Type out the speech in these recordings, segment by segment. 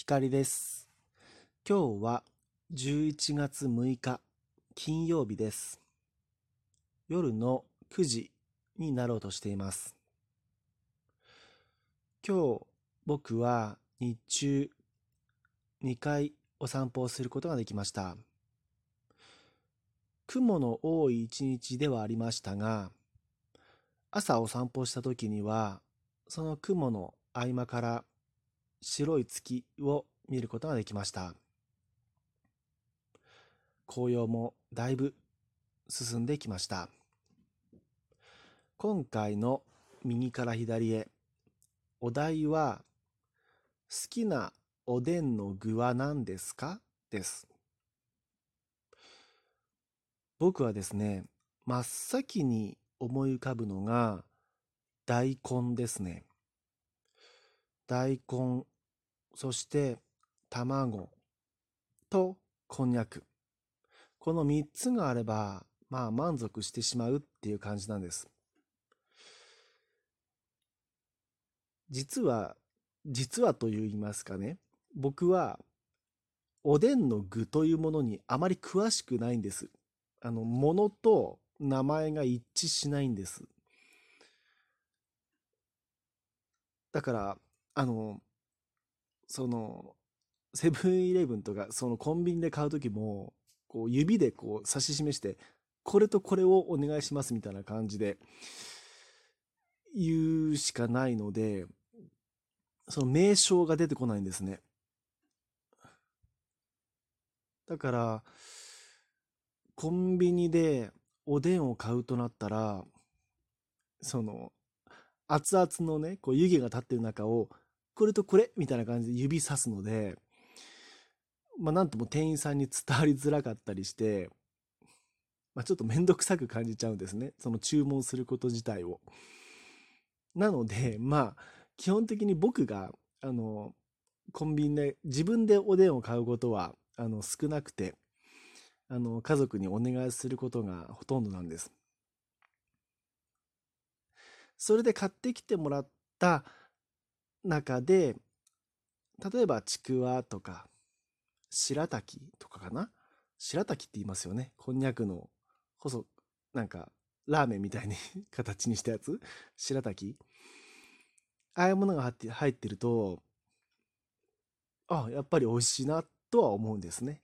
光です。今日は11月6日金曜日です。夜の9時になろうとしています。今日僕は日中2回お散歩をすることができました。雲の多い一日ではありましたが、朝お散歩した時には、その雲の合間から白い月を見ることができました。紅葉もだいぶ進んできました。今回の右から左へお題は好きなおでんの具は何ですか？です。僕はですね、真っ先に思い浮かぶのが大根ですね。大根、そして卵とこんにゃく。この3つがあれば、まあ満足してしまうっていう感じなんです。実は、実はと言いますかね、僕はおでんの具というものにあまり詳しくないんです。あの、ものと名前が一致しないんです。だから、あの、その、セブンイレブンとか、そのコンビニで買う時も、こう指でこう指し示して、これとこれをお願いしますみたいな感じで言うしかないので、その名称が出てこないんですね。だから、コンビニでおでんを買うとなったら、その、熱々のね、こう湯気が立ってる中をこれとこれみたいな感じで指さすので、まあ、なんとも店員さんに伝わりづらかったりして、まあ、ちょっとめんどくさく感じちゃうんですね。その注文すること自体を。なので、まあ、基本的に僕が、あの、コンビニで自分でおでんを買うことは、あの、少なくて、あの、家族にお願いすることがほとんどなんです。それで買ってきてもらった中で、例えばちくわとか、白滝とかかな？白滝って言いますよね。こんにゃくの細、なんか、ラーメンみたいに 形にしたやつ？白滝ああいうものが入って入ってると、あやっぱり美味しいなとは思うんですね。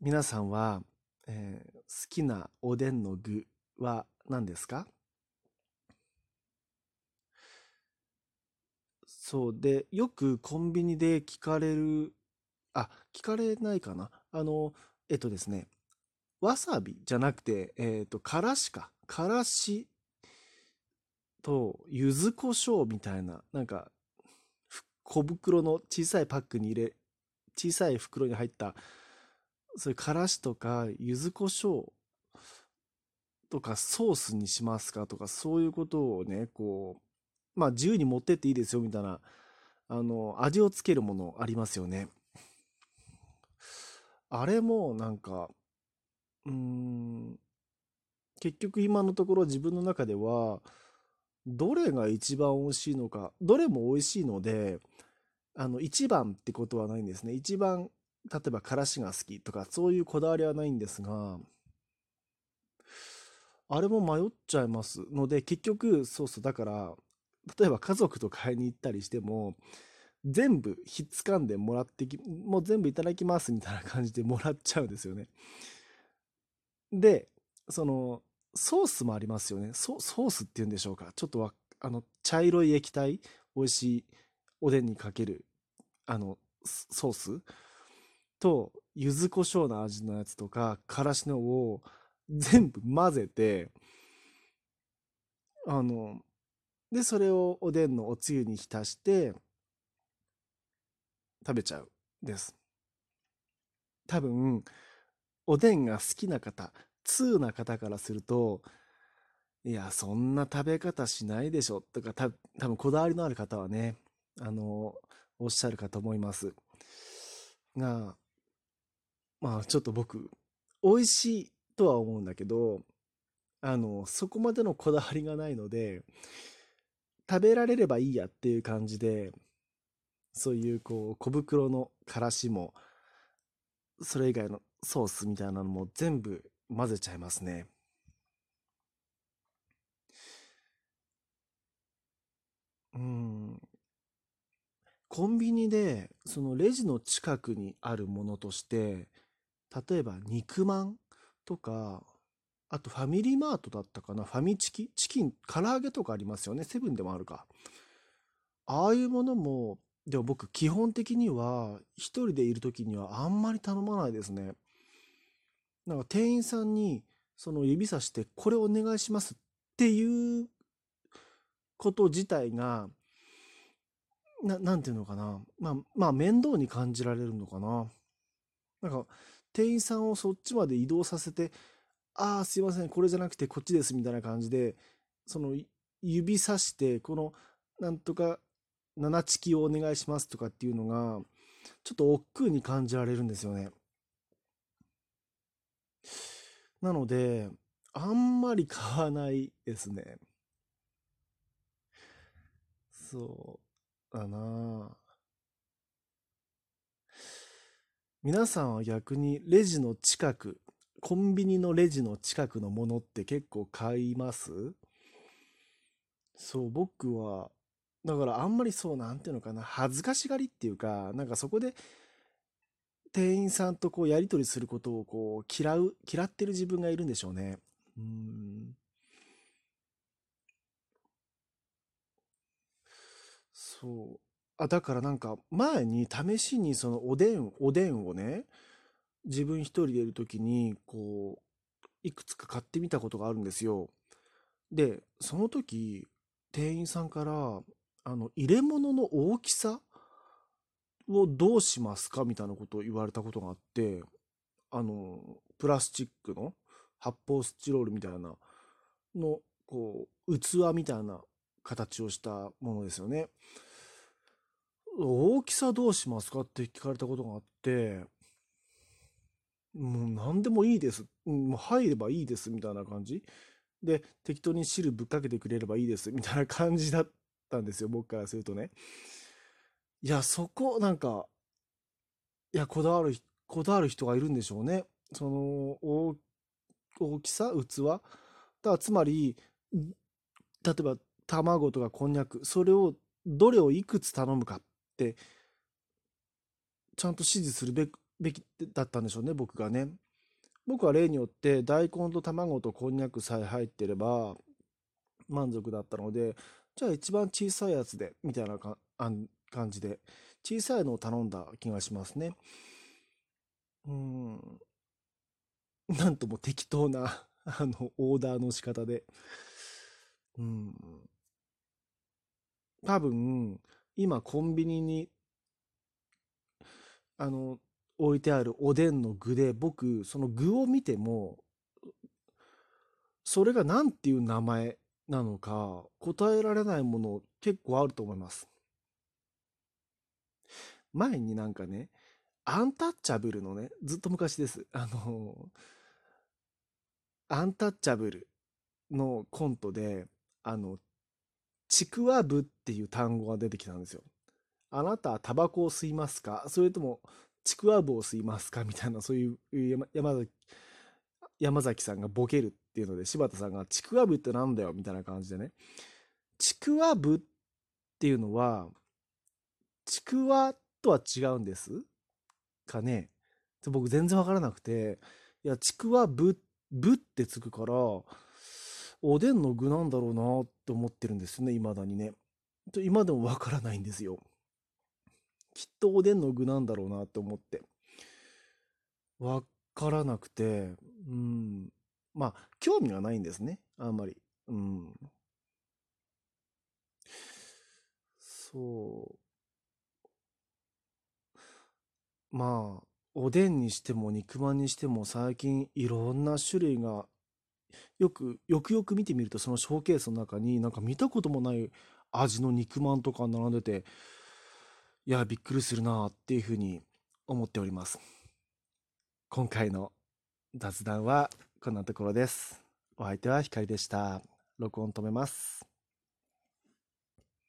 皆さんは、えー、好きなおでんの具は何ですか？そうで、よくコンビニで聞かれる、あ、聞かれないかな。あの、えっとですね、わさびじゃなくて、えっと、からしか。からしと柚子胡椒みたいな、なんか、小袋の小さいパックに入れ、小さい袋に入った、そういうからしとか柚子胡椒とかソースにしますかとか、そういうことをね、こう、まあ自由に持ってっていいですよみたいな、あの、味をつけるものありますよね。あれもなんか、うーん、結局今のところ自分の中では、どれが一番美味しいのか、どれも美味しいので、あの、一番ってことはないんですね。一番、例えば、からしが好きとか、そういうこだわりはないんですが、あれも迷っちゃいますので、結局、そうそう、だから、例えば家族と買いに行ったりしても、全部ひっつかんでもらってき、もう全部いただきますみたいな感じで もらっちゃうんですよね。で、その、ソースもありますよね。ソースっていうんでしょうか？ちょっとあの、茶色い液体、美味しいおでんにかける、あの、ソース？と、柚子胡椒の味のやつとか、からしのを全部混ぜて、あの、で、それをおでんのおつゆに浸して食べちゃうです。多分、おでんが好きな方、通な方からすると、いや、そんな食べ方しないでしょとか、た多分こだわりのある方はね、あの、おっしゃるかと思います。が、まあちょっと僕、美味しいとは思うんだけど、あの、そこまでのこだわりがないので、食べられればいいやっていう感じで、そういうこう小袋のからしもそれ以外のソースみたいなのも全部混ぜちゃいますね。うん。コンビニでそのレジの近くにあるものとして例えば肉まんとかあとファミリーマートだったかな。ファミチキ？チキン？唐揚げとかありますよね。セブンでもあるか。ああいうものもでも僕基本的には一人でいる時にはあんまり頼まないですね。なんか店員さんにその指さしてこれお願いしますっていうこと自体がななんていうのかな。まあまあ面倒に感じられるのかな。なんか店員さんをそっちまで移動させてああすいませんこれじゃなくてこっちですみたいな感じでその指さしてこのなんとか7チキをお願いしますとかっていうのがちょっと億劫に感じられるんですよね。なのであんまり買わないですね。そうだな皆さんは逆にレジの近くコンビニのレジの近くのものって結構買います？そう、僕は、だからあんまりそう、なんていうのかな、恥ずかしがりっていうか、なんかそこで店員さんとこうやり取りすることをこう嫌う、嫌ってる自分がいるんでしょうね。うん。そう。あ、だからなんか前に試しにそのおでん、おでんをね、自分一人でいる時にこういくつか買ってみたことがあるんですよ。でその時店員さんからあの入れ物の大きさをどうしますか？みたいなことを言われたことがあってあのプラスチックの発泡スチロールみたいなのこう器みたいな形をしたものですよね。大きさどうしますか？って聞かれたことがあってもう何でもいいです。もう入ればいいですみたいな感じ。で、適当に汁ぶっかけてくれればいいですみたいな感じだったんですよ、僕からするとね。いや、そこ、なんか、いや、こだわる、こだわる人がいるんでしょうね。その、大大きさ、器。だからつまり、例えば卵とかこんにゃく、それを、どれをいくつ頼むかって、ちゃんと指示するべくべきだったんでしょうね、僕がね。僕は例によって大根と卵とこんにゃくさえ入ってれば満足だったので、じゃあ一番小さいやつで、みたいな感じで、小さいのを頼んだ気がしますね。うん。なんとも適当な あの、オーダーの仕方で。うん。多分、今コンビニに、あの、置いてあるおでんの具で僕その具を見てもそれが何ていう名前なのか答えられないもの結構あると思います。前になんかねアンタッチャブルのねずっと昔です。あのアンタッチャブルのコントであのちくわぶっていう単語が出てきたんですよあなたはタバコを吸いますか？それともちくわぶを吸いますか？みたいな、そういう山崎、山崎さんがボケるっていうので、柴田さんが、ちくわぶってなんだよみたいな感じでね。ちくわぶっていうのは、ちくわとは違うんですかね？僕全然わからなくて、いや、ちくわぶ、ぶってつくから、おでんの具なんだろうなって思ってるんですよね、未だにね。今でもわからないんですよ。きっとおでんの具なんだろうなって思って。わからなくて、うん。まあ、興味がないんですね。あんまり。うん。そう。まあ、おでんにしても肉まんにしても最近いろんな種類がよくよくよく見てみるとそのショーケースの中になんか見たこともない味の肉まんとか並んでていや、びっくりするなっていうふうに思っております。今回の雑談はこんなところです。お相手はひかりでした。録音止めます。